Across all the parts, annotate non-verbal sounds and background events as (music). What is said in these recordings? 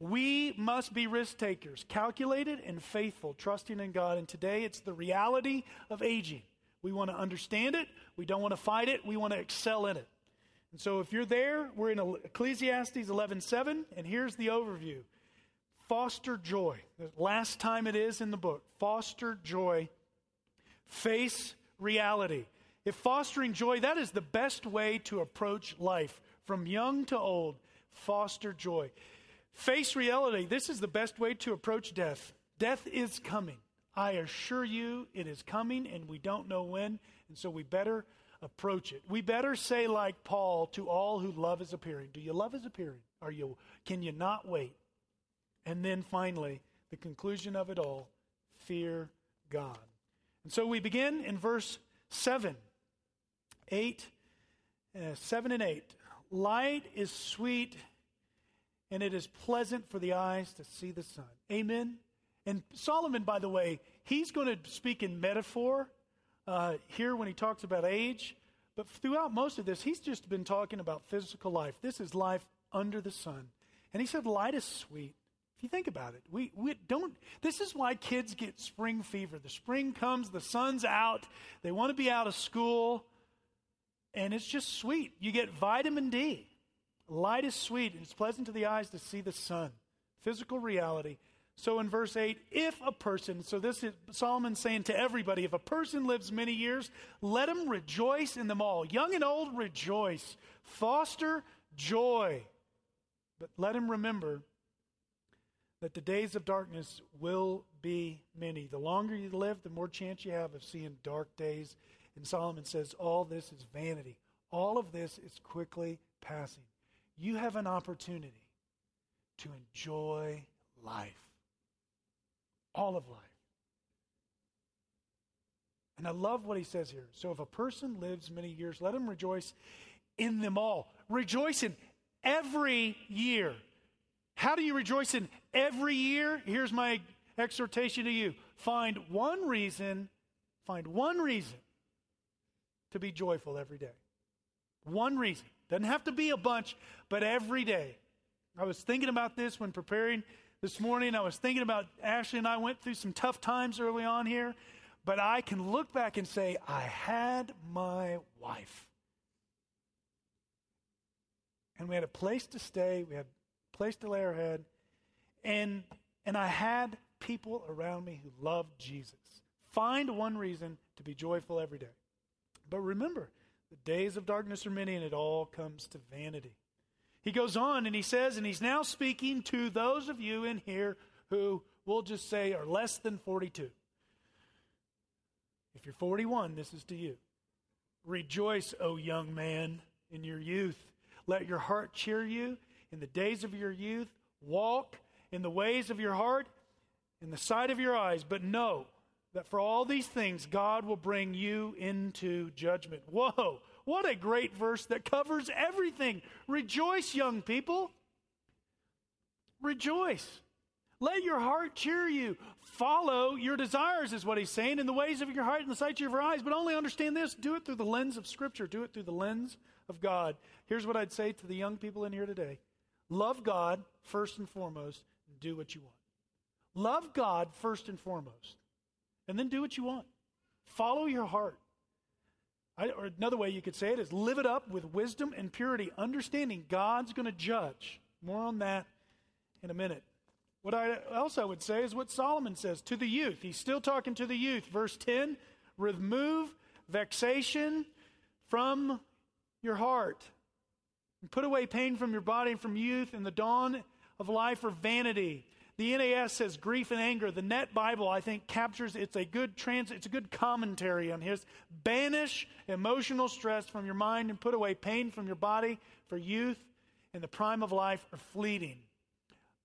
We must be risk takers, calculated and faithful, trusting in God. And today it's the reality of aging. We want to understand it. We don't want to fight it. We want to excel in it. And so if you're there, we're in Ecclesiastes 11:7 and here's the overview. Foster joy. The last time it is in the book. Foster joy. Face reality. If fostering joy, that is the best way to approach life from young to old. Foster joy. Face reality. This is the best way to approach death. Death is coming. I assure you it is coming and we don't know when. And so we better approach it. We better say like Paul to all who love his appearing. Do you love his appearing? Are you can you not wait? And then finally, the conclusion of it all, fear God. And so we begin in verse 7. 8 uh, 7 and 8. Light is sweet and it is pleasant for the eyes to see the sun. Amen. And Solomon, by the way, he's going to speak in metaphor uh, here when he talks about age. But throughout most of this, he's just been talking about physical life. This is life under the sun. And he said, light is sweet. If you think about it, we, we don't, this is why kids get spring fever. The spring comes, the sun's out, they want to be out of school, and it's just sweet. You get vitamin D. Light is sweet, and it's pleasant to the eyes to see the sun. Physical reality. So in verse 8, if a person, so this is Solomon saying to everybody, if a person lives many years, let him rejoice in them all. Young and old, rejoice. Foster joy. But let him remember that the days of darkness will be many. The longer you live, the more chance you have of seeing dark days. And Solomon says, all this is vanity. All of this is quickly passing. You have an opportunity to enjoy life all of life. And I love what he says here. So if a person lives many years, let him rejoice in them all. Rejoice in every year. How do you rejoice in every year? Here's my exhortation to you find one reason, find one reason to be joyful every day. One reason. Doesn't have to be a bunch, but every day. I was thinking about this when preparing this morning. I was thinking about Ashley and I went through some tough times early on here, but I can look back and say, I had my wife. And we had a place to stay, we had a place to lay our head, and, and I had people around me who loved Jesus. Find one reason to be joyful every day. But remember, the days of darkness are many, and it all comes to vanity. He goes on and he says, and he's now speaking to those of you in here who we'll just say are less than 42. If you're 41, this is to you. Rejoice, O young man, in your youth. Let your heart cheer you in the days of your youth. Walk in the ways of your heart, in the sight of your eyes, but know that for all these things, God will bring you into judgment. Whoa, what a great verse that covers everything. Rejoice, young people. Rejoice. Let your heart cheer you. Follow your desires, is what he's saying, in the ways of your heart and the sight of your eyes. But only understand this do it through the lens of Scripture, do it through the lens of God. Here's what I'd say to the young people in here today love God first and foremost, and do what you want. Love God first and foremost, and then do what you want. Follow your heart. I, or another way you could say it is live it up with wisdom and purity, understanding God's going to judge. More on that in a minute. What I, else I would say is what Solomon says to the youth. He's still talking to the youth. Verse 10 remove vexation from your heart. And put away pain from your body and from youth and the dawn of life or vanity. The NAS says grief and anger. The Net Bible, I think, captures it's a good trans it's a good commentary on his banish emotional stress from your mind and put away pain from your body, for youth and the prime of life are fleeting.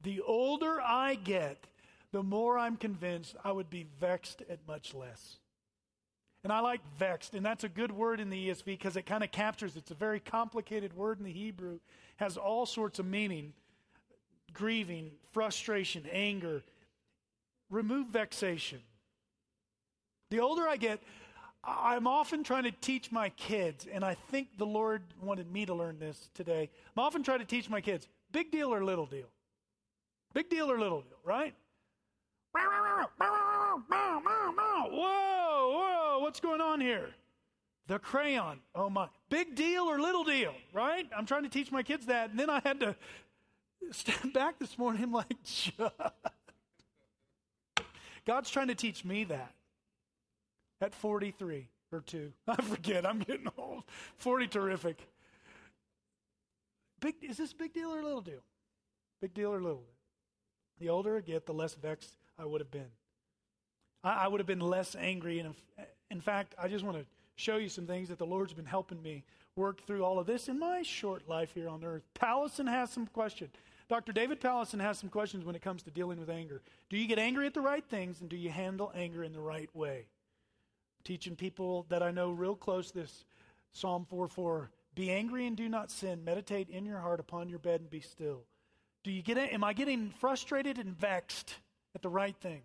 The older I get, the more I'm convinced I would be vexed at much less. And I like vexed, and that's a good word in the ESV because it kind of captures it's a very complicated word in the Hebrew, has all sorts of meaning grieving, frustration, anger. Remove vexation. The older I get, I'm often trying to teach my kids, and I think the Lord wanted me to learn this today. I'm often trying to teach my kids big deal or little deal. Big deal or little deal, right? Whoa, whoa, what's going on here? The crayon. Oh my. Big deal or little deal, right? I'm trying to teach my kids that. And then I had to step back this morning. I'm like, God's trying to teach me that at 43 or 2. (laughs) I forget. I'm getting old. 40 terrific. Big, is this big deal or a little deal? Big deal or little deal? The older I get, the less vexed I would have been. I, I would have been less angry. And in, in fact, I just want to show you some things that the Lord's been helping me work through all of this in my short life here on earth. Powlison has some questions. Dr. David Powlison has some questions when it comes to dealing with anger. Do you get angry at the right things and do you handle anger in the right way? Teaching people that I know real close this Psalm 4 4. Be angry and do not sin. Meditate in your heart upon your bed and be still. Do you get am I getting frustrated and vexed at the right things?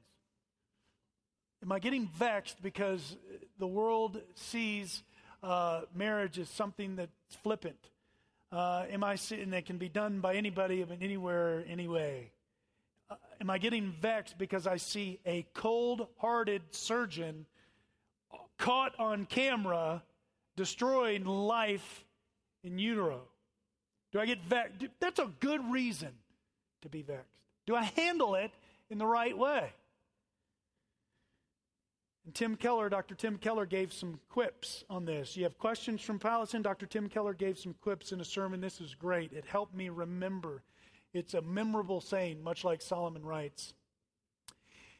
Am I getting vexed because the world sees uh, marriage as something that's flippant? Uh, am I and that can be done by anybody anywhere, anyway? Uh, am I getting vexed because I see a cold-hearted surgeon caught on camera destroying life in utero? Do I get vexed? That's a good reason to be vexed. Do I handle it in the right way? Tim Keller, Dr. Tim Keller gave some quips on this. You have questions from Powlison. Dr. Tim Keller gave some quips in a sermon. This is great. It helped me remember. It's a memorable saying, much like Solomon writes.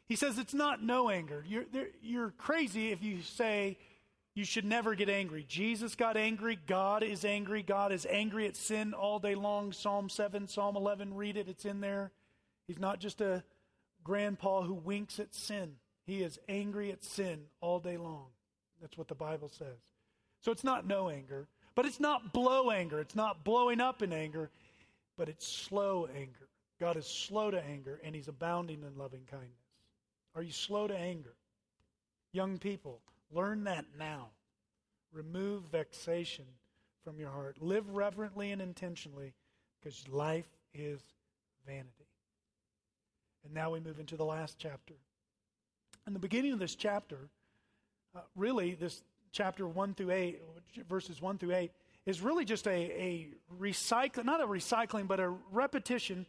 He says it's not no anger. You're, you're crazy if you say you should never get angry. Jesus got angry. God is angry. God is angry at sin all day long. Psalm 7, Psalm 11, read it. It's in there. He's not just a grandpa who winks at sin. He is angry at sin all day long. That's what the Bible says. So it's not no anger, but it's not blow anger. It's not blowing up in anger, but it's slow anger. God is slow to anger, and He's abounding in loving kindness. Are you slow to anger? Young people, learn that now. Remove vexation from your heart. Live reverently and intentionally because life is vanity. And now we move into the last chapter. In the beginning of this chapter, uh, really, this chapter 1 through 8, verses 1 through 8, is really just a, a recycling, not a recycling, but a repetition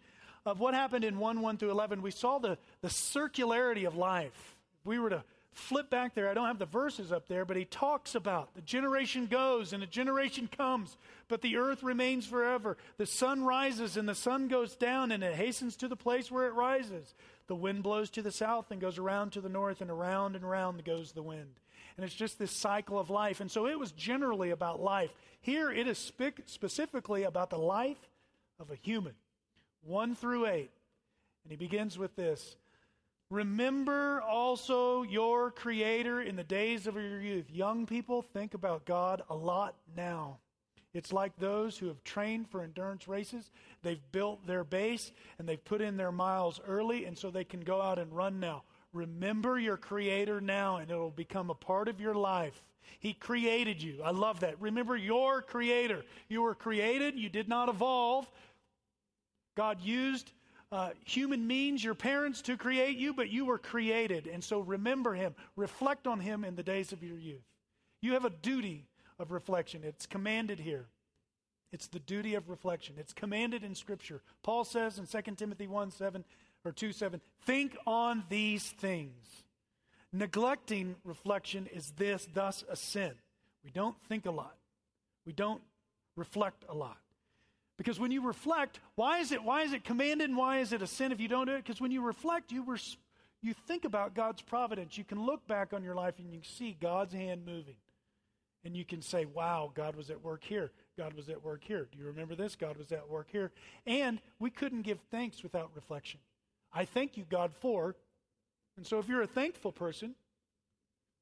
of what happened in 1 1 through 11. We saw the, the circularity of life. If we were to flip back there, I don't have the verses up there, but he talks about the generation goes and a generation comes, but the earth remains forever. The sun rises and the sun goes down, and it hastens to the place where it rises. The wind blows to the south and goes around to the north, and around and around goes the wind. And it's just this cycle of life. And so it was generally about life. Here it is spe- specifically about the life of a human, 1 through 8. And he begins with this Remember also your Creator in the days of your youth. Young people, think about God a lot now. It's like those who have trained for endurance races. They've built their base and they've put in their miles early, and so they can go out and run now. Remember your Creator now, and it'll become a part of your life. He created you. I love that. Remember your Creator. You were created, you did not evolve. God used uh, human means, your parents, to create you, but you were created. And so remember Him. Reflect on Him in the days of your youth. You have a duty of reflection. It's commanded here. It's the duty of reflection. It's commanded in Scripture. Paul says in 2 Timothy 1 7 or 2 7, think on these things. Neglecting reflection is this, thus a sin. We don't think a lot. We don't reflect a lot. Because when you reflect, why is it why is it commanded and why is it a sin if you don't do it? Because when you reflect, you were, you think about God's providence. You can look back on your life and you can see God's hand moving. And you can say, wow, God was at work here. God was at work here. Do you remember this? God was at work here. And we couldn't give thanks without reflection. I thank you, God, for. And so if you're a thankful person,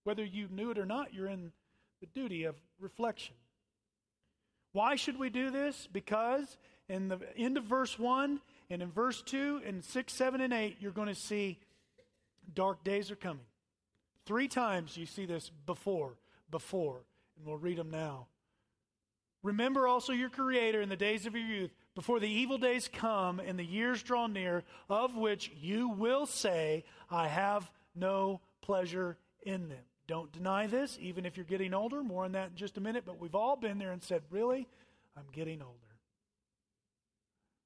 whether you knew it or not, you're in the duty of reflection. Why should we do this? Because in the end of verse 1 and in verse 2 and 6, 7, and 8, you're going to see dark days are coming. Three times you see this before, before and we'll read them now. Remember also your Creator in the days of your youth. before the evil days come and the years draw near, of which you will say, I have no pleasure in them. Don't deny this, even if you're getting older. More on that in just a minute. But we've all been there and said, Really? I'm getting older.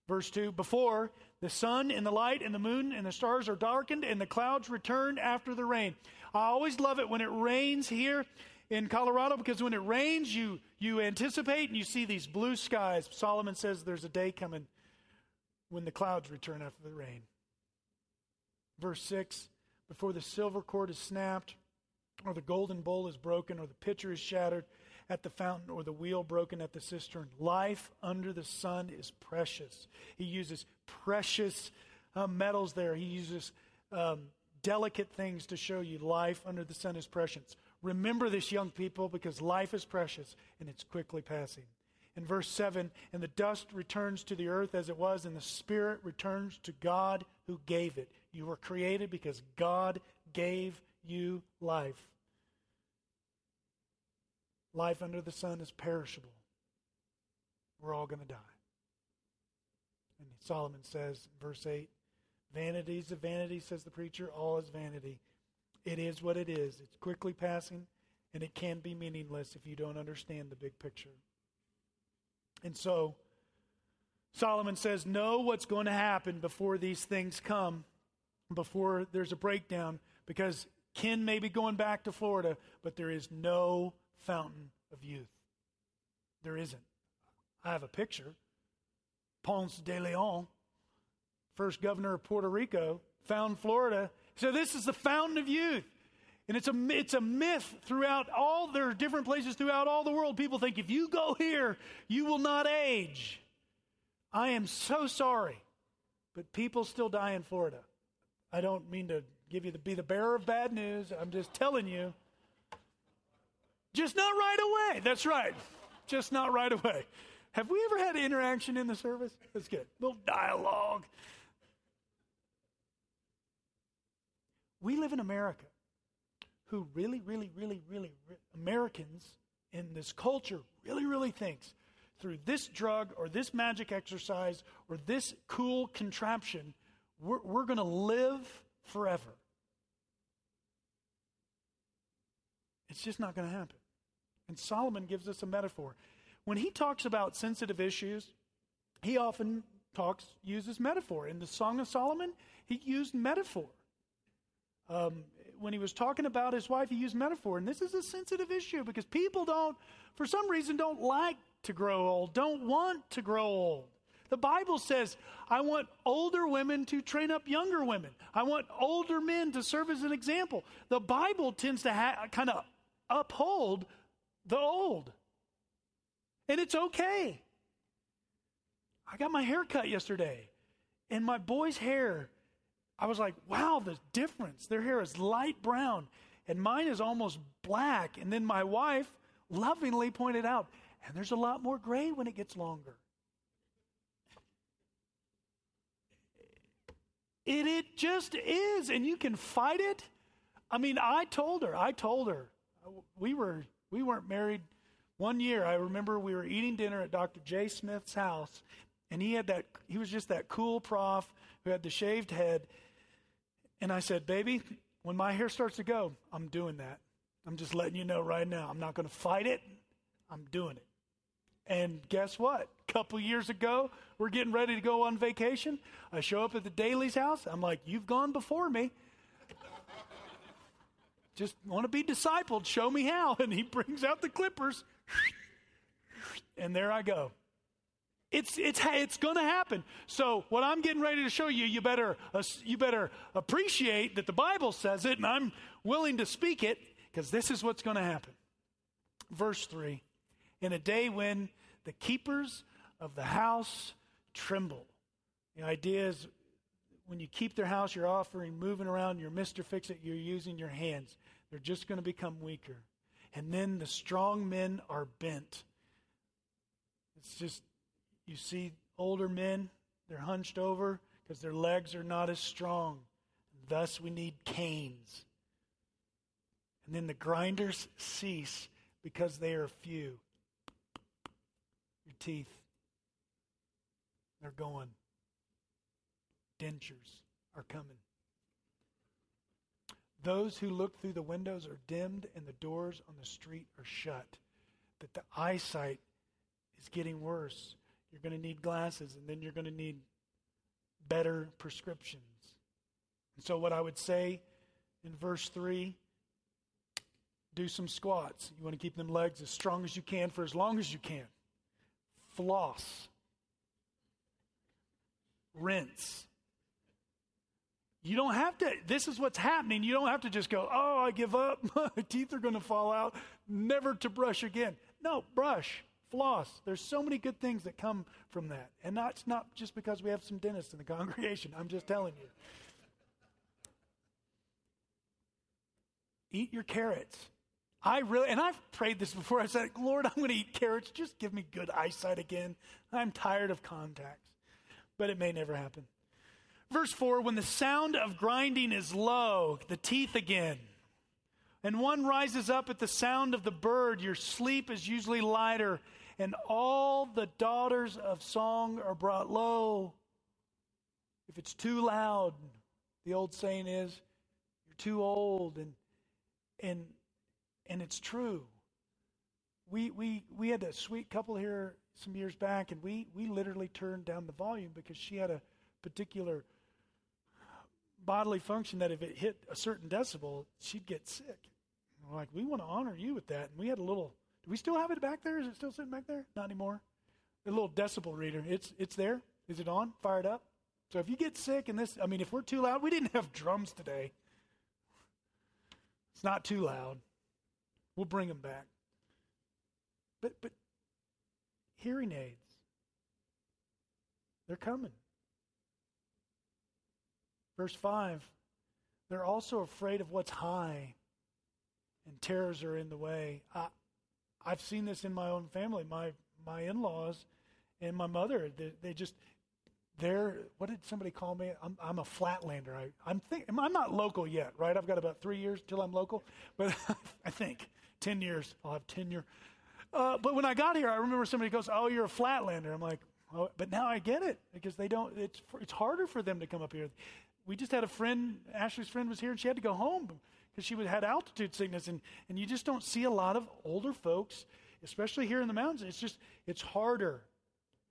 Verse 2 Before the sun and the light and the moon and the stars are darkened and the clouds return after the rain. I always love it when it rains here in Colorado because when it rains, you, you anticipate and you see these blue skies. Solomon says there's a day coming when the clouds return after the rain. Verse 6 Before the silver cord is snapped, or the golden bowl is broken, or the pitcher is shattered at the fountain, or the wheel broken at the cistern. Life under the sun is precious. He uses precious uh, metals there. He uses um, delicate things to show you life under the sun is precious. Remember this, young people, because life is precious and it's quickly passing. In verse 7, and the dust returns to the earth as it was, and the spirit returns to God who gave it. You were created because God gave you life. Life under the sun is perishable. We're all going to die. And Solomon says, verse 8, Vanities of vanity, says the preacher, all is vanity. It is what it is. It's quickly passing, and it can be meaningless if you don't understand the big picture. And so, Solomon says, Know what's going to happen before these things come, before there's a breakdown, because Ken may be going back to Florida, but there is no fountain of youth. There isn't. I have a picture. Ponce de Leon, first governor of Puerto Rico, found Florida. So this is the fountain of youth. And it's a, it's a myth throughout all, there are different places throughout all the world. People think if you go here, you will not age. I am so sorry, but people still die in Florida. I don't mean to give you the, be the bearer of bad news. I'm just telling you. Just not right away. That's right. Just not right away. Have we ever had interaction in the service? That's good. A little dialogue. We live in America who really, really, really, really, Americans in this culture really, really thinks through this drug or this magic exercise or this cool contraption, we're, we're going to live forever. It's just not going to happen. And Solomon gives us a metaphor. When he talks about sensitive issues, he often talks, uses metaphor. In the Song of Solomon, he used metaphor. Um, when he was talking about his wife, he used metaphor. And this is a sensitive issue because people don't, for some reason, don't like to grow old, don't want to grow old. The Bible says, I want older women to train up younger women. I want older men to serve as an example. The Bible tends to ha- kind of uphold the old. And it's okay. I got my hair cut yesterday, and my boy's hair, I was like, wow, the difference. Their hair is light brown, and mine is almost black. And then my wife lovingly pointed out, and there's a lot more gray when it gets longer. It, it just is, and you can fight it. I mean, I told her, I told her, we were we weren't married one year. I remember we were eating dinner at Dr. J. Smith's house, and he had that, he was just that cool prof who had the shaved head. And I said, Baby, when my hair starts to go, I'm doing that. I'm just letting you know right now. I'm not going to fight it. I'm doing it. And guess what? A couple years ago, we're getting ready to go on vacation. I show up at the Daly's house. I'm like, You've gone before me just want to be discipled. Show me how. (laughs) And he brings out the clippers. And there I go. It's, it's, it's going to happen. So what I'm getting ready to show you, you better, uh, you better appreciate that the Bible says it and I'm willing to speak it because this is what's going to happen. Verse 3 In a day when the keepers of the house tremble. The idea is when you keep their house, you're offering, moving around, you're Mr. Fix It, you're using your hands. They're just going to become weaker. And then the strong men are bent. It's just, you see older men, they're hunched over because their legs are not as strong. Thus, we need canes. And then the grinders cease because they are few. Your teeth. They're going. Dentures are coming. Those who look through the windows are dimmed and the doors on the street are shut. That the eyesight is getting worse. You're going to need glasses and then you're going to need better prescriptions. And so, what I would say in verse 3 do some squats. You want to keep them legs as strong as you can for as long as you can. Floss. Rinse. You don't have to, this is what's happening. You don't have to just go, oh, I give up. (laughs) My teeth are going to fall out. Never to brush again. No, brush, floss. There's so many good things that come from that. And that's not just because we have some dentists in the (laughs) congregation. I'm just telling you. Eat your carrots. I really, and I've prayed this before. I said, Lord, I'm going to eat carrots. Just give me good eyesight again. I'm tired of contacts. But it may never happen. Verse 4 When the sound of grinding is low, the teeth again, and one rises up at the sound of the bird, your sleep is usually lighter, and all the daughters of song are brought low. If it's too loud, the old saying is, you're too old, and and and it's true. We we we had a sweet couple here some years back, and we we literally turned down the volume because she had a particular bodily function that if it hit a certain decibel, she'd get sick. We're like, we want to honor you with that. And we had a little, do we still have it back there? Is it still sitting back there? Not anymore. A little decibel reader, it's, it's there. Is it on? Fired up? So if you get sick and this, I mean, if we're too loud, we didn't have drums today. It's not too loud. We'll bring them back. But, but hearing aids, they're coming. Verse 5 they're also afraid of what's high, and terrors are in the way. I, I've seen this in my own family. My, my in laws and my mother, they, they, just, they're, what did somebody call me? I'm, I'm a flatlander. I, I'm, think, I'm not local yet, right? I've got about three years till I'm local, but (laughs) I think 10 years, I'll have tenure. Uh, but when I got here, I remember somebody goes, "Oh, you're a flatlander." I'm like, oh, but now I get it because they don't. It's it's harder for them to come up here we just had a friend, Ashley's friend was here, and she had to go home because she would, had altitude sickness. And, and you just don't see a lot of older folks, especially here in the mountains. It's just, it's harder.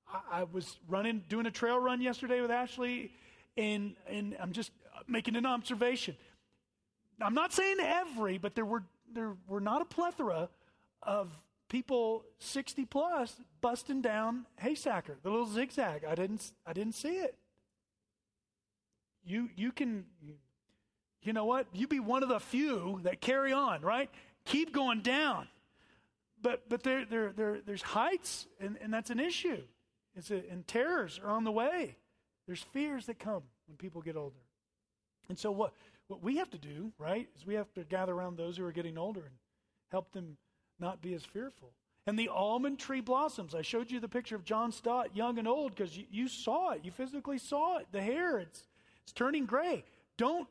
I, I was running, doing a trail run yesterday with Ashley, and, and I'm just making an observation. I'm not saying every, but there were, there were not a plethora of people 60 plus busting down Haystacker, the little zigzag. I didn't, I didn't see it. You, you can, you know what? You be one of the few that carry on, right? Keep going down. But, but there, there, there, there's heights, and, and that's an issue. It's a, and terrors are on the way. There's fears that come when people get older. And so, what, what we have to do, right, is we have to gather around those who are getting older and help them not be as fearful. And the almond tree blossoms. I showed you the picture of John Stott, young and old, because you, you, saw it. You physically saw it. The hair, it's, it's turning gray. Don't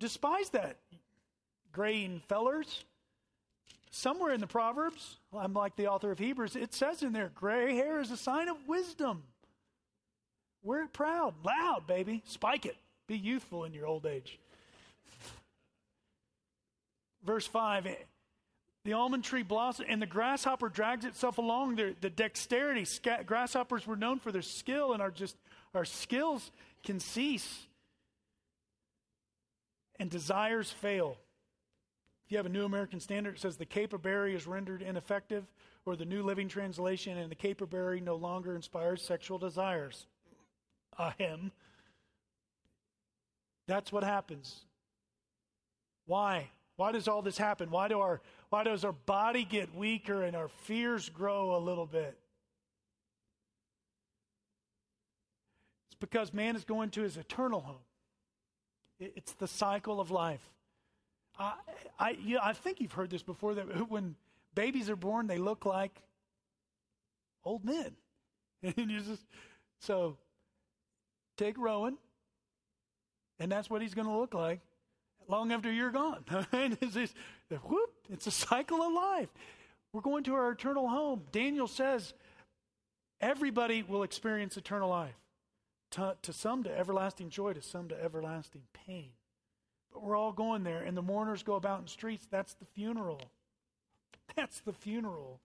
despise that, graying fellers. Somewhere in the Proverbs, I'm like the author of Hebrews, it says in there, gray hair is a sign of wisdom. Wear it proud, loud, baby. Spike it. Be youthful in your old age. Verse 5 the almond tree blossoms, and the grasshopper drags itself along. The, the dexterity, grasshoppers were known for their skill, and our just our skills can cease and desires fail. If you have a New American Standard, it says the caperberry is rendered ineffective, or the New Living Translation, and the caperberry no longer inspires sexual desires. Ahem. That's what happens. Why? Why does all this happen? Why, do our, why does our body get weaker and our fears grow a little bit? It's because man is going to his eternal home. It's the cycle of life. I, I, you know, I think you've heard this before that when babies are born, they look like old men. (laughs) And you just, so take Rowan, and that's what he's going to look like long after you're gone. (laughs) it's, just, whoop, it's a cycle of life. We're going to our eternal home. Daniel says everybody will experience eternal life. To, to some to everlasting joy, to some to everlasting pain. But we're all going there, and the mourners go about in streets. That's the funeral. (laughs) That's the funeral.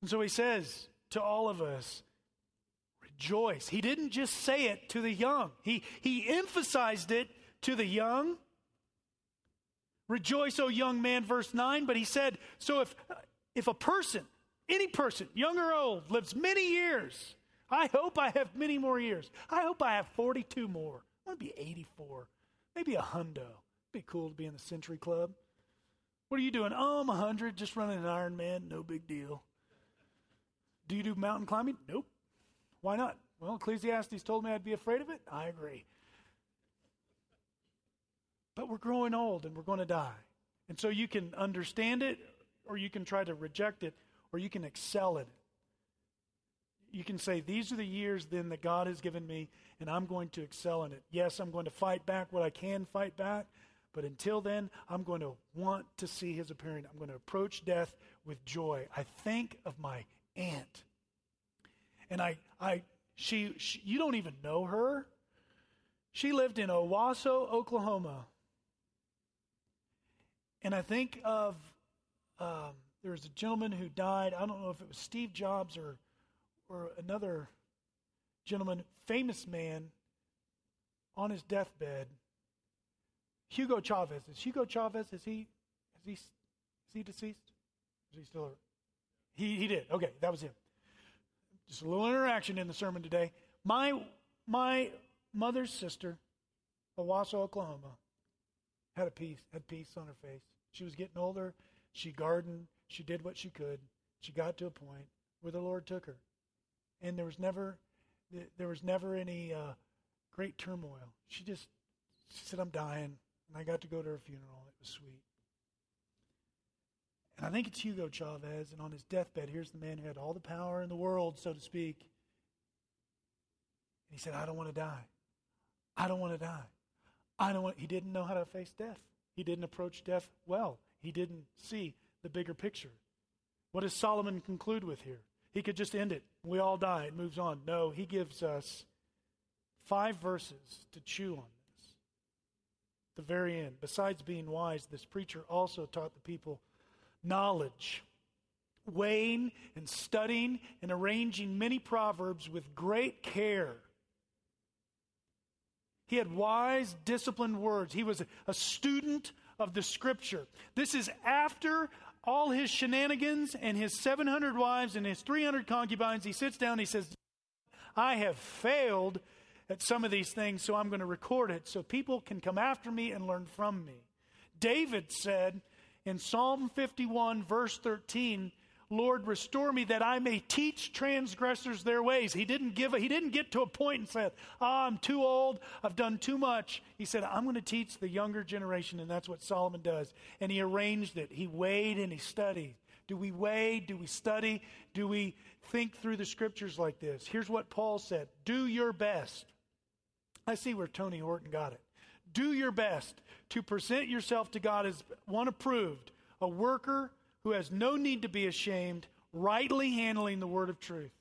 And so he says to all of us, rejoice. He didn't just say it to the young, he, he emphasized it to the young. Rejoice, O young man, verse 9. But he said, so if, if a person, any person, young or old, lives many years, I hope I have many more years. I hope I have 42 more. I want to be 84. Maybe a hundo. Be cool to be in the Century Club. What are you doing? Oh, I'm 100, just running an Ironman. No big deal. Do you do mountain climbing? Nope. Why not? Well, Ecclesiastes told me I'd be afraid of it. I agree. But we're growing old and we're going to die. And so you can understand it or you can try to reject it or you can excel it. You can say, These are the years then that God has given me, and I'm going to excel in it. Yes, I'm going to fight back what I can fight back, but until then, I'm going to want to see his appearing. I'm going to approach death with joy. I think of my aunt. And I, I, she, she you don't even know her. She lived in Owasso, Oklahoma. And I think of um, there was a gentleman who died. I don't know if it was Steve Jobs or or another gentleman, famous man, on his deathbed. Hugo Chavez. Is Hugo Chavez? Is he? Is he? Is he deceased? Is he still? He he did. Okay, that was him. Just a little interaction in the sermon today. My my mother's sister, Owasso, Oklahoma, had a peace had peace on her face. She was getting older. She gardened. She did what she could. She got to a point where the Lord took her, and there was never there was never any uh, great turmoil. She just she said, "I'm dying," and I got to go to her funeral. It was sweet. And I think it's Hugo Chavez, and on his deathbed, here's the man who had all the power in the world, so to speak. And he said, I don't want to die. I don't want to die. I don't want he didn't know how to face death. He didn't approach death well. He didn't see the bigger picture. What does Solomon conclude with here? He could just end it. We all die. It moves on. No, he gives us five verses to chew on this. The very end. Besides being wise, this preacher also taught the people knowledge, weighing and studying and arranging many proverbs with great care. He had wise, disciplined words. He was a student of the scripture. This is after all his shenanigans and his 700 wives and his 300 concubines. He sits down, he says, I have failed at some of these things, so I'm going to record it so people can come after me and learn from me. David said, in Psalm 51, verse 13, Lord, restore me that I may teach transgressors their ways. He didn't give a, he didn't get to a point and said, oh, I'm too old, I've done too much. He said, I'm going to teach the younger generation, and that's what Solomon does. And he arranged it. He weighed and he studied. Do we weigh? Do we study? Do we think through the scriptures like this? Here's what Paul said Do your best. I see where Tony Horton got it. Do your best to present yourself to God as one approved, a worker who has no need to be ashamed, rightly handling the word of truth.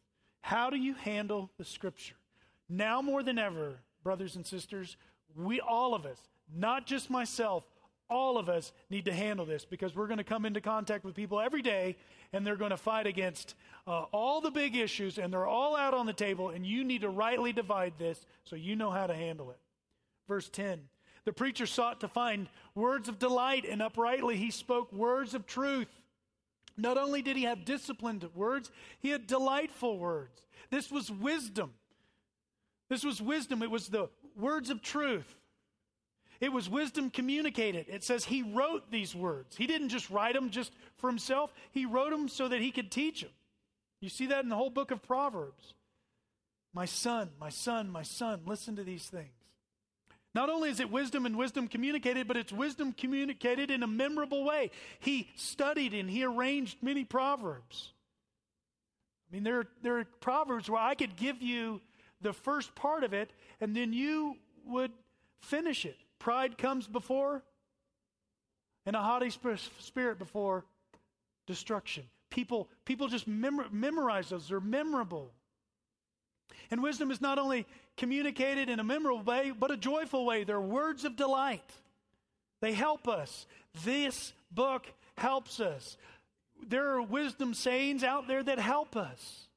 How do you handle the scripture? Now more than ever, brothers and sisters, we all of us, not just myself, all of us need to handle this because we're going to come into contact with people every day and they're going to fight against uh, all the big issues and they're all out on the table and you need to rightly divide this so you know how to handle it. Verse 10 the preacher sought to find words of delight, and uprightly he spoke words of truth. Not only did he have disciplined words, he had delightful words. This was wisdom. This was wisdom. It was the words of truth. It was wisdom communicated. It says he wrote these words. He didn't just write them just for himself, he wrote them so that he could teach them. You see that in the whole book of Proverbs. My son, my son, my son, listen to these things. Not only is it wisdom and wisdom communicated, but it's wisdom communicated in a memorable way. He studied and he arranged many proverbs. I mean, there, there are proverbs where I could give you the first part of it and then you would finish it. Pride comes before, and a haughty spirit before destruction. People, people just memorize those, they're memorable. And wisdom is not only communicated in a memorable way, but a joyful way. They're words of delight. They help us. This book helps us. There are wisdom sayings out there that help us,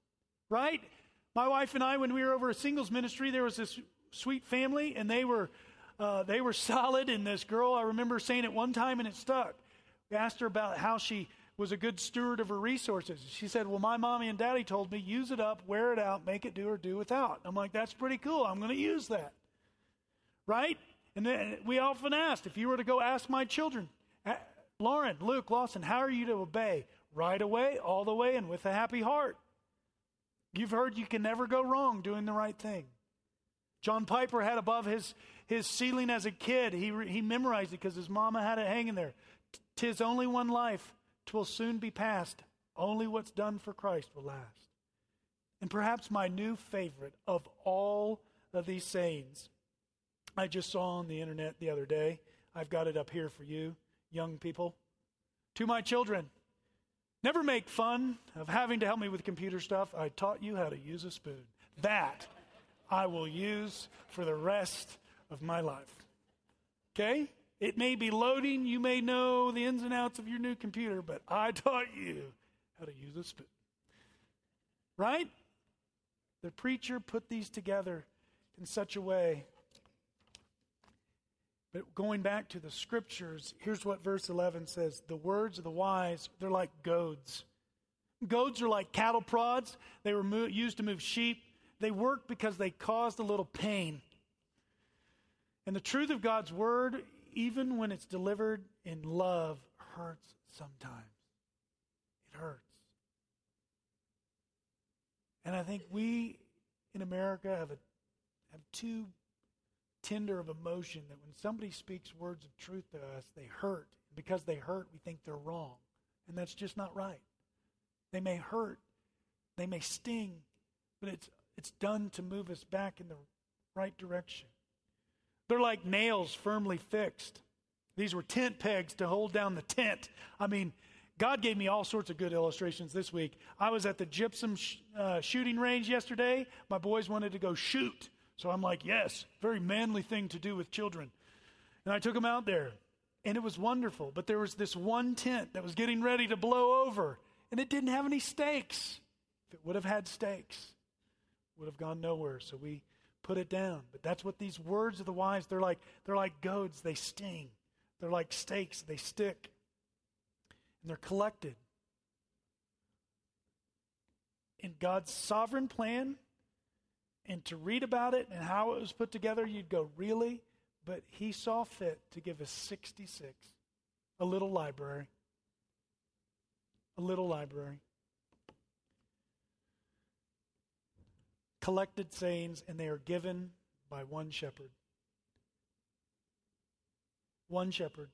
right? My wife and I, when we were over a singles ministry, there was this sweet family, and they were uh, they were (laughs) solid. And this girl, I remember saying it one time, and it stuck. We asked her about how she was a good steward of her resources. She said, Well, my mommy and daddy told me use it up, wear it out, make it do or do without. I'm like, That's pretty cool. I'm going to use that. Right? And then we often asked if you were to go ask my children, Lauren, Luke, Lawson, how are you to obey? Right away, all the way, and with a happy heart. You've heard you can never go wrong doing the right thing. John Piper had above his, his ceiling as a kid, he, he memorized it because his mama had it hanging there. Tis only one life, twill soon be past. Only what's done for Christ will last. And perhaps my new favorite of all of these sayings, I just saw on the internet the other day. I've got it up here for you, young people. To my children, never make fun of having to help me with computer stuff. I taught you how to use a spoon. That I will use for the rest of my life. Okay? It may be loading, you may know the ins and outs of your new computer, but I taught you how to use a spoon. Right? The preacher put these together in such a way. But going back to the scriptures, here's what verse 11 says The words of the wise, they're like goads. Goads are like cattle prods, they were mo- used to move sheep. They work because they caused a little pain. And the truth of God's word, even when it's delivered in love, hurts sometimes. It hurts. And I think we in America have a have too tender of emotion that when somebody speaks words of truth to us, they hurt. Because they hurt, we think they're wrong. And that's just not right. They may hurt, they may sting, but it's it's done to move us back in the right direction. They're like nails firmly fixed. These were tent pegs to hold down the tent. I mean, God gave me all sorts of good illustrations this week. I was at the gypsum sh- uh, shooting range yesterday. My boys wanted to go shoot. So I'm like, yes, very manly thing to do with children. And I took them out there, and it was wonderful. But there was this one tent that was getting ready to blow over, and it didn't have any stakes. If it would have had stakes, would have gone nowhere. So we put it down. But that's what these words of the wise, they're like they're like goads, they sting. They're like stakes, they stick. And they're collected. In God's sovereign plan, and to read about it and how it was put together, you'd go, really? But he saw fit to give us 66, a little library. A little library. Collected sayings, and they are given by one shepherd. One shepherd.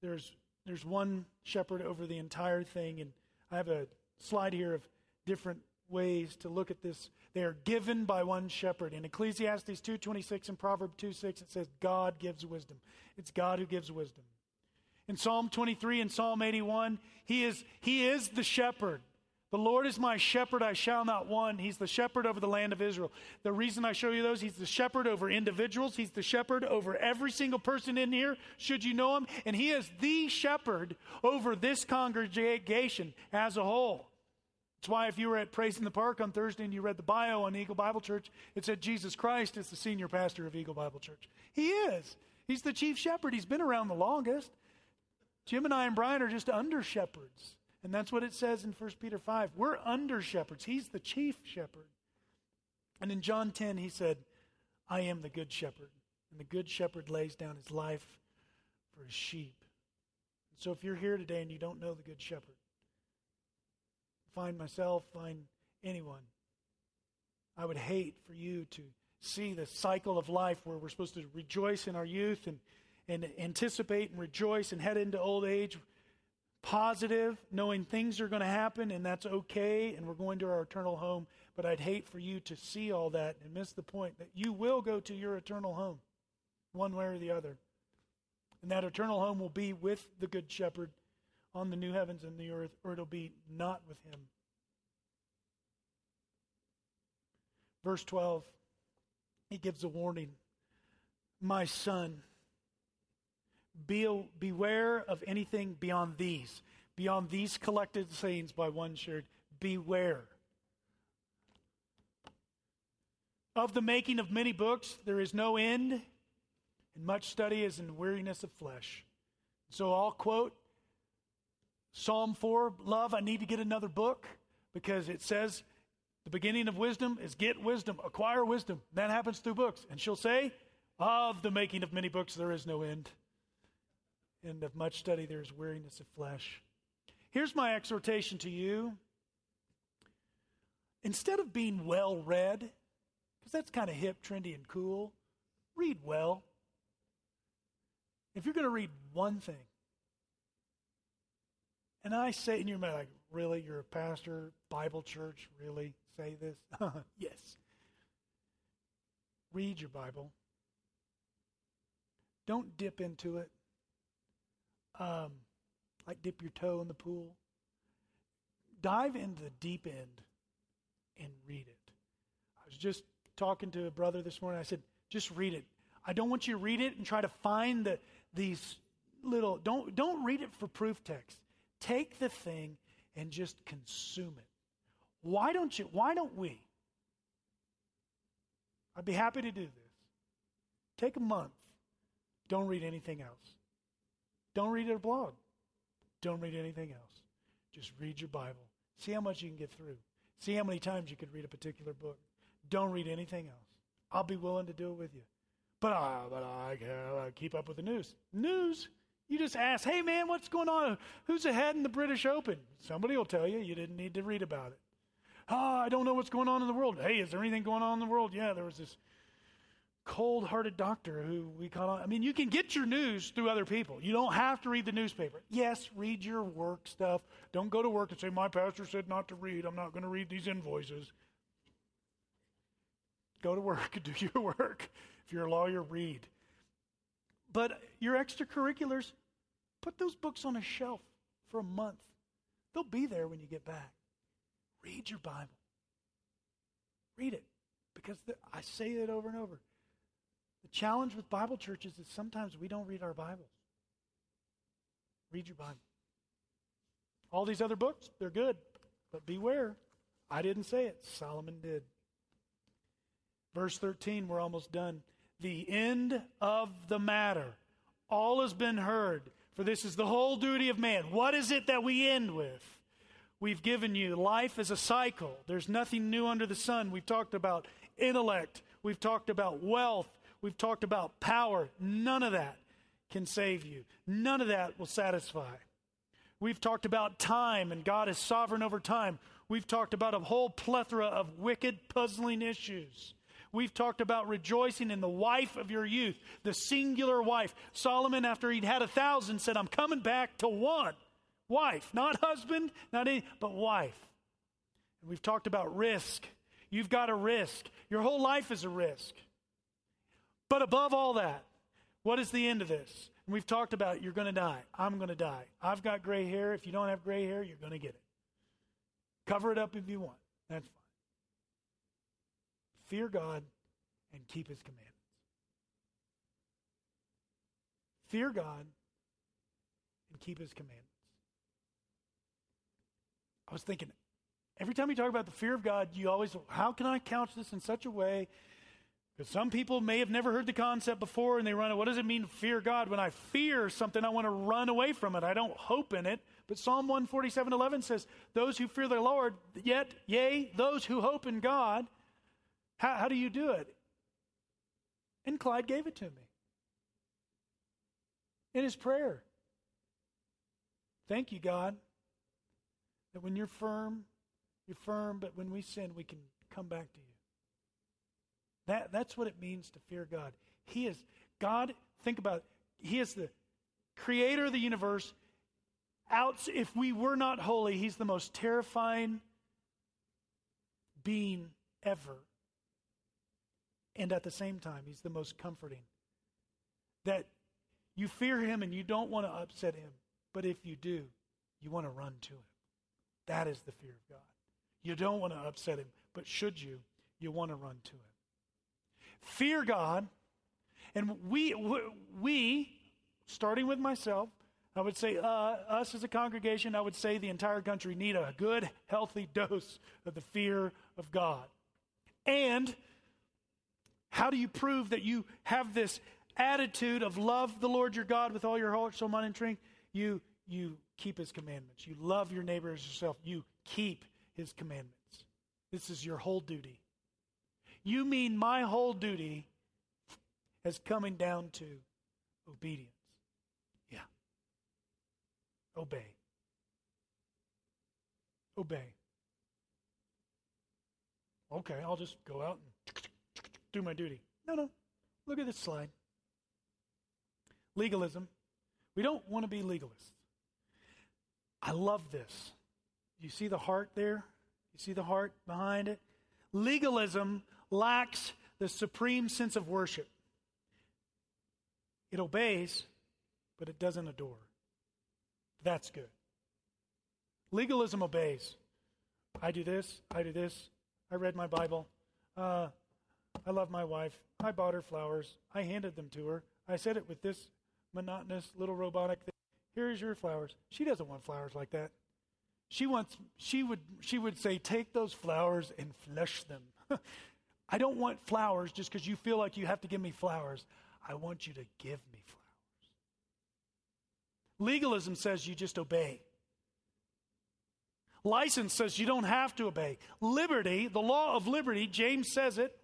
There's, there's one shepherd over the entire thing, and I have a slide here of different ways to look at this. They are given by one shepherd. In Ecclesiastes 2.26 and Proverbs 2.6, it says, God gives wisdom. It's God who gives wisdom. In Psalm 23 and Psalm 81, he is, he is the shepherd. The Lord is my shepherd, I shall not want. He's the shepherd over the land of Israel. The reason I show you those, he's the shepherd over individuals. He's the shepherd over every single person in here, should you know him. And he is the shepherd over this congregation as a whole. That's why if you were at Praise in the Park on Thursday and you read the bio on Eagle Bible Church, it said Jesus Christ is the senior pastor of Eagle Bible Church. He is. He's the chief shepherd. He's been around the longest. Jim and I and Brian are just under shepherds. And that's what it says in 1 Peter 5. We're under shepherds. He's the chief shepherd. And in John 10, he said, I am the good shepherd. And the good shepherd lays down his life for his sheep. So if you're here today and you don't know the good shepherd, find myself, find anyone. I would hate for you to see the cycle of life where we're supposed to rejoice in our youth and, and anticipate and rejoice and head into old age positive, knowing things are going to happen and that's okay and we're going to our eternal home. But I'd hate for you to see all that and miss the point that you will go to your eternal home, one way or the other. And that eternal home will be with the Good Shepherd on the new heavens and the earth, or it'll be not with him. Verse 12, he gives a warning My son, be, beware of anything beyond these, beyond these collected sayings by one shared. Beware. Of the making of many books, there is no end, and much study is in weariness of flesh. So I'll quote Psalm 4 Love, I need to get another book because it says the beginning of wisdom is get wisdom, acquire wisdom. That happens through books. And she'll say, Of the making of many books, there is no end. And of much study, there is weariness of flesh. Here's my exhortation to you. Instead of being well read, because that's kind of hip, trendy, and cool, read well. If you're going to read one thing, and I say, and you're like, really? You're a pastor, Bible church, really say this? (laughs) yes. Read your Bible. Don't dip into it. Um, like dip your toe in the pool. Dive into the deep end and read it. I was just talking to a brother this morning. I said, just read it. I don't want you to read it and try to find the, these little, don't, don't read it for proof text. Take the thing and just consume it. Why don't you? Why don't we? I'd be happy to do this. Take a month. Don't read anything else. Don't read a blog. Don't read anything else. Just read your Bible. See how much you can get through. See how many times you could read a particular book. Don't read anything else. I'll be willing to do it with you. But I, but I, I keep up with the news. News? You just ask, hey man, what's going on? Who's ahead in the British Open? Somebody will tell you. You didn't need to read about it. Oh, I don't know what's going on in the world. Hey, is there anything going on in the world? Yeah, there was this cold hearted doctor who we on. I mean, you can get your news through other people. You don't have to read the newspaper. Yes, read your work stuff. Don't go to work and say, my pastor said not to read. I'm not going to read these invoices. Go to work do (laughs) your work. If you're a lawyer, read. But your extracurriculars, put those books on a shelf for a month. They'll be there when you get back. Read your Bible. Read it. Because the, I say it over and over. The challenge with Bible churches is sometimes we don't read our Bibles. Read your Bible. All these other books, they're good, but beware. I didn't say it, Solomon did. Verse 13, we're almost done the end of the matter. All has been heard, for this is the whole duty of man. What is it that we end with? We've given you life as a cycle. There's nothing new under the sun. We've talked about intellect. We've talked about wealth. We've talked about power. None of that can save you. None of that will satisfy. We've talked about time, and God is sovereign over time. We've talked about a whole plethora of wicked, puzzling issues. We've talked about rejoicing in the wife of your youth, the singular wife. Solomon, after he'd had a thousand, said, I'm coming back to one wife, not husband, not any, but wife. And we've talked about risk. You've got a risk. Your whole life is a risk. But above all that, what is the end of this? And we've talked about you're going to die. I'm going to die. I've got gray hair. If you don't have gray hair, you're going to get it. Cover it up if you want. That's fine. Fear God and keep his commandments. Fear God and keep his commandments. I was thinking, every time you talk about the fear of God, you always, how can I couch this in such a way? Because some people may have never heard the concept before and they run, what does it mean to fear God? When I fear something, I want to run away from it. I don't hope in it. But Psalm 147 11 says, Those who fear the Lord, yet, yea, those who hope in God, how, how do you do it? And Clyde gave it to me in his prayer. Thank you, God, that when you're firm, you're firm, but when we sin, we can come back to you. That, that's what it means to fear God. He is, God, think about it, He is the creator of the universe. Out, if we were not holy, He's the most terrifying being ever. And at the same time, he's the most comforting. That you fear him and you don't want to upset him. But if you do, you want to run to him. That is the fear of God. You don't want to upset him. But should you, you want to run to Him. Fear God. And we, we, starting with myself, I would say uh, us as a congregation, I would say the entire country need a good, healthy dose of the fear of God. And how do you prove that you have this attitude of love the Lord your God with all your heart, soul, mind, and strength? You, you keep his commandments. You love your neighbor as yourself. You keep his commandments. This is your whole duty. You mean my whole duty is coming down to obedience. Yeah. Obey. Obey. Okay, I'll just go out and do my duty. No, no. Look at this slide. Legalism. We don't want to be legalists. I love this. You see the heart there? You see the heart behind it? Legalism lacks the supreme sense of worship. It obeys, but it doesn't adore. That's good. Legalism obeys. I do this, I do this, I read my Bible. Uh, I love my wife. I bought her flowers. I handed them to her. I said it with this monotonous little robotic thing. Here's your flowers. She doesn't want flowers like that. She wants she would she would say take those flowers and flesh them. (laughs) I don't want flowers just because you feel like you have to give me flowers. I want you to give me flowers. Legalism says you just obey. License says you don't have to obey. Liberty, the law of liberty, James says it,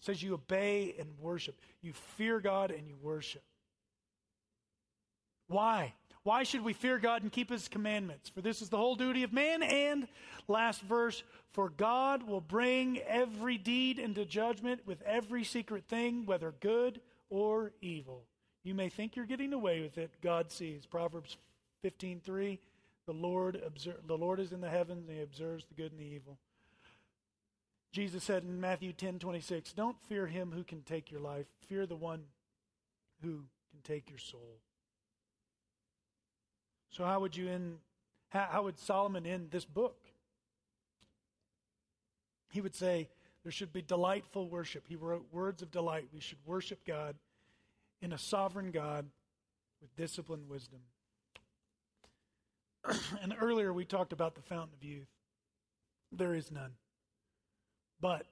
says you obey and worship. You fear God and you worship. Why? Why should we fear God and keep his commandments? For this is the whole duty of man. And last verse, for God will bring every deed into judgment with every secret thing, whether good or evil. You may think you're getting away with it. God sees. Proverbs 15:3, the Lord observe, the Lord is in the heavens and he observes the good and the evil. Jesus said in Matthew 10:26, "Don't fear him who can take your life, fear the one who can take your soul." So, how would you end? How, how would Solomon end this book? He would say, There should be delightful worship. He wrote words of delight. We should worship God in a sovereign God with disciplined wisdom. (clears throat) and earlier we talked about the fountain of youth. There is none. But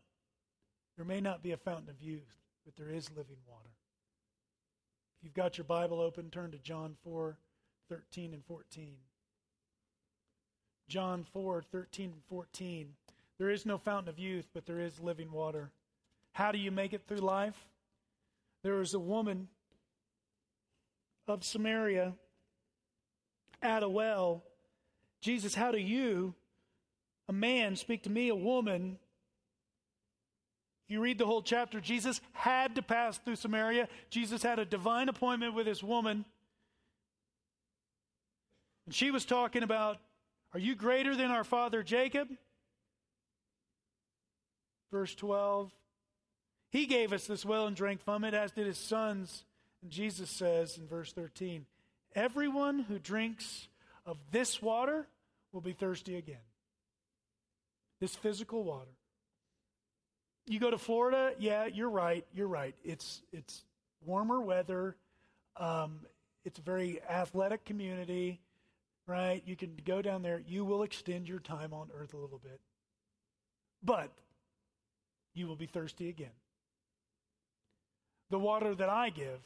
there may not be a fountain of youth, but there is living water. If you've got your Bible open, turn to John 4 13 and 14. John 4 13 and 14. There is no fountain of youth, but there is living water. How do you make it through life? There was a woman of Samaria at a well. Jesus, how do you, a man, speak to me, a woman? You read the whole chapter, Jesus had to pass through Samaria. Jesus had a divine appointment with this woman. And she was talking about, Are you greater than our father Jacob? Verse 12. He gave us this well and drank from it, as did his sons. And Jesus says in verse 13, Everyone who drinks of this water will be thirsty again. This physical water. You go to Florida, yeah, you're right. You're right. It's it's warmer weather. Um, it's a very athletic community right? You can go down there. You will extend your time on earth a little bit. But you will be thirsty again. The water that I give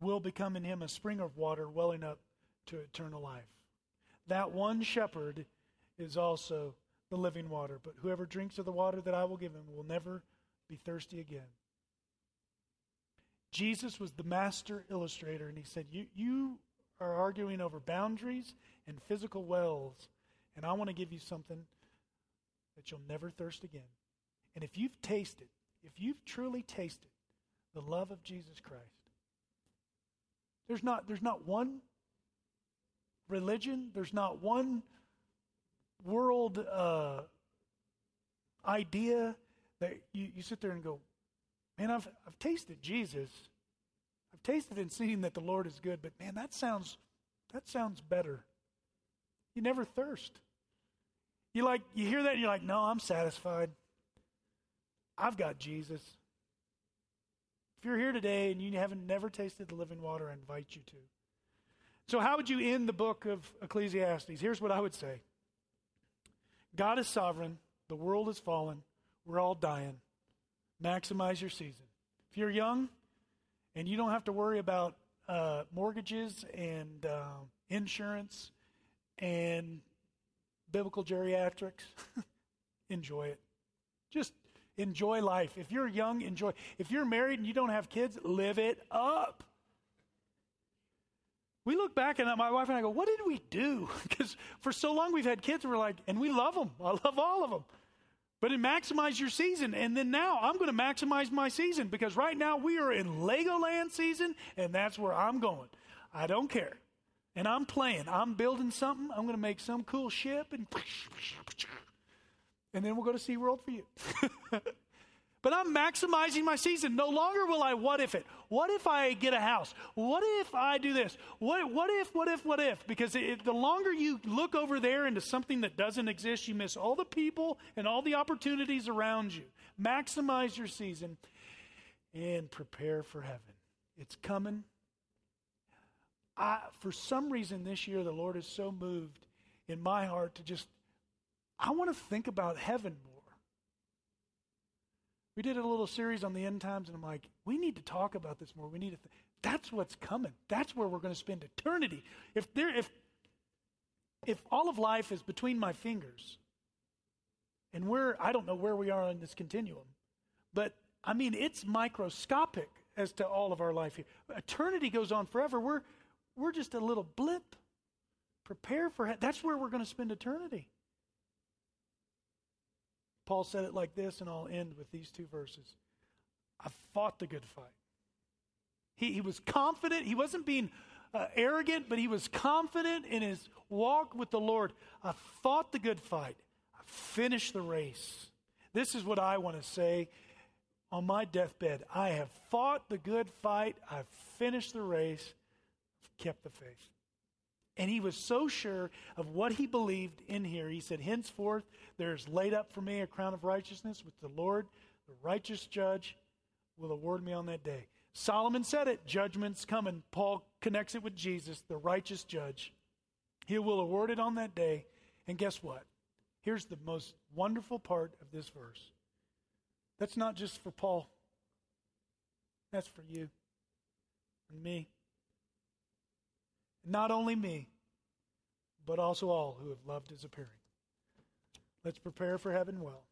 will become in him a spring of water welling up to eternal life. That one shepherd is also the living water. But whoever drinks of the water that I will give him will never be thirsty again. Jesus was the master illustrator, and he said, You, you are arguing over boundaries and physical wells, and I want to give you something that you'll never thirst again. And if you've tasted, if you've truly tasted the love of Jesus Christ, there's not, there's not one religion, there's not one world uh, idea that you, you sit there and go, man, I've, I've tasted Jesus. I've tasted and seen that the Lord is good, but man, that sounds that sounds better. You never thirst. You like you hear that you're like, "No, I'm satisfied. I've got Jesus." If you're here today and you haven't never tasted the living water, I invite you to. So, how would you end the book of Ecclesiastes? Here's what I would say God is sovereign, the world is fallen, we're all dying. Maximize your season. If you're young and you don't have to worry about uh, mortgages and uh, insurance and biblical geriatrics, (laughs) enjoy it. Just enjoy life. If you're young, enjoy. If you're married and you don't have kids, live it up. We look back and my wife and I go, What did we do? (laughs) Because for so long we've had kids and we're like, and we love them. I love all of them. But in maximize your season. And then now I'm going to maximize my season because right now we are in Legoland season and that's where I'm going. I don't care. And I'm playing. I'm building something. I'm going to make some cool ship and (laughs) and then we'll go to SeaWorld for you. (laughs) but I'm maximizing my season. No longer will I what if it. What if I get a house? What if I do this? What, what if, what if, what if? Because it, the longer you look over there into something that doesn't exist, you miss all the people and all the opportunities around you. Maximize your season and prepare for heaven. It's coming. I, for some reason this year, the Lord is so moved in my heart to just I want to think about heaven more. We did a little series on the end times, and I'm like, we need to talk about this more. We need to. Th- that's what's coming. That's where we're going to spend eternity. If there, if if all of life is between my fingers, and we're, I don't know where we are on this continuum, but I mean, it's microscopic as to all of our life here. Eternity goes on forever. We're we're just a little blip. Prepare for that's where we're going to spend eternity. Paul said it like this, and I'll end with these two verses. I fought the good fight. He, he was confident. He wasn't being uh, arrogant, but he was confident in his walk with the Lord. I fought the good fight. I finished the race. This is what I want to say on my deathbed. I have fought the good fight. I've finished the race. I've kept the faith. And he was so sure of what he believed in here. He said, Henceforth, there's laid up for me a crown of righteousness, which the Lord, the righteous judge, will award me on that day. Solomon said it, judgment's coming. Paul connects it with Jesus, the righteous judge. He will award it on that day. And guess what? Here's the most wonderful part of this verse. That's not just for Paul, that's for you and me. Not only me, but also all who have loved his appearing. Let's prepare for heaven well.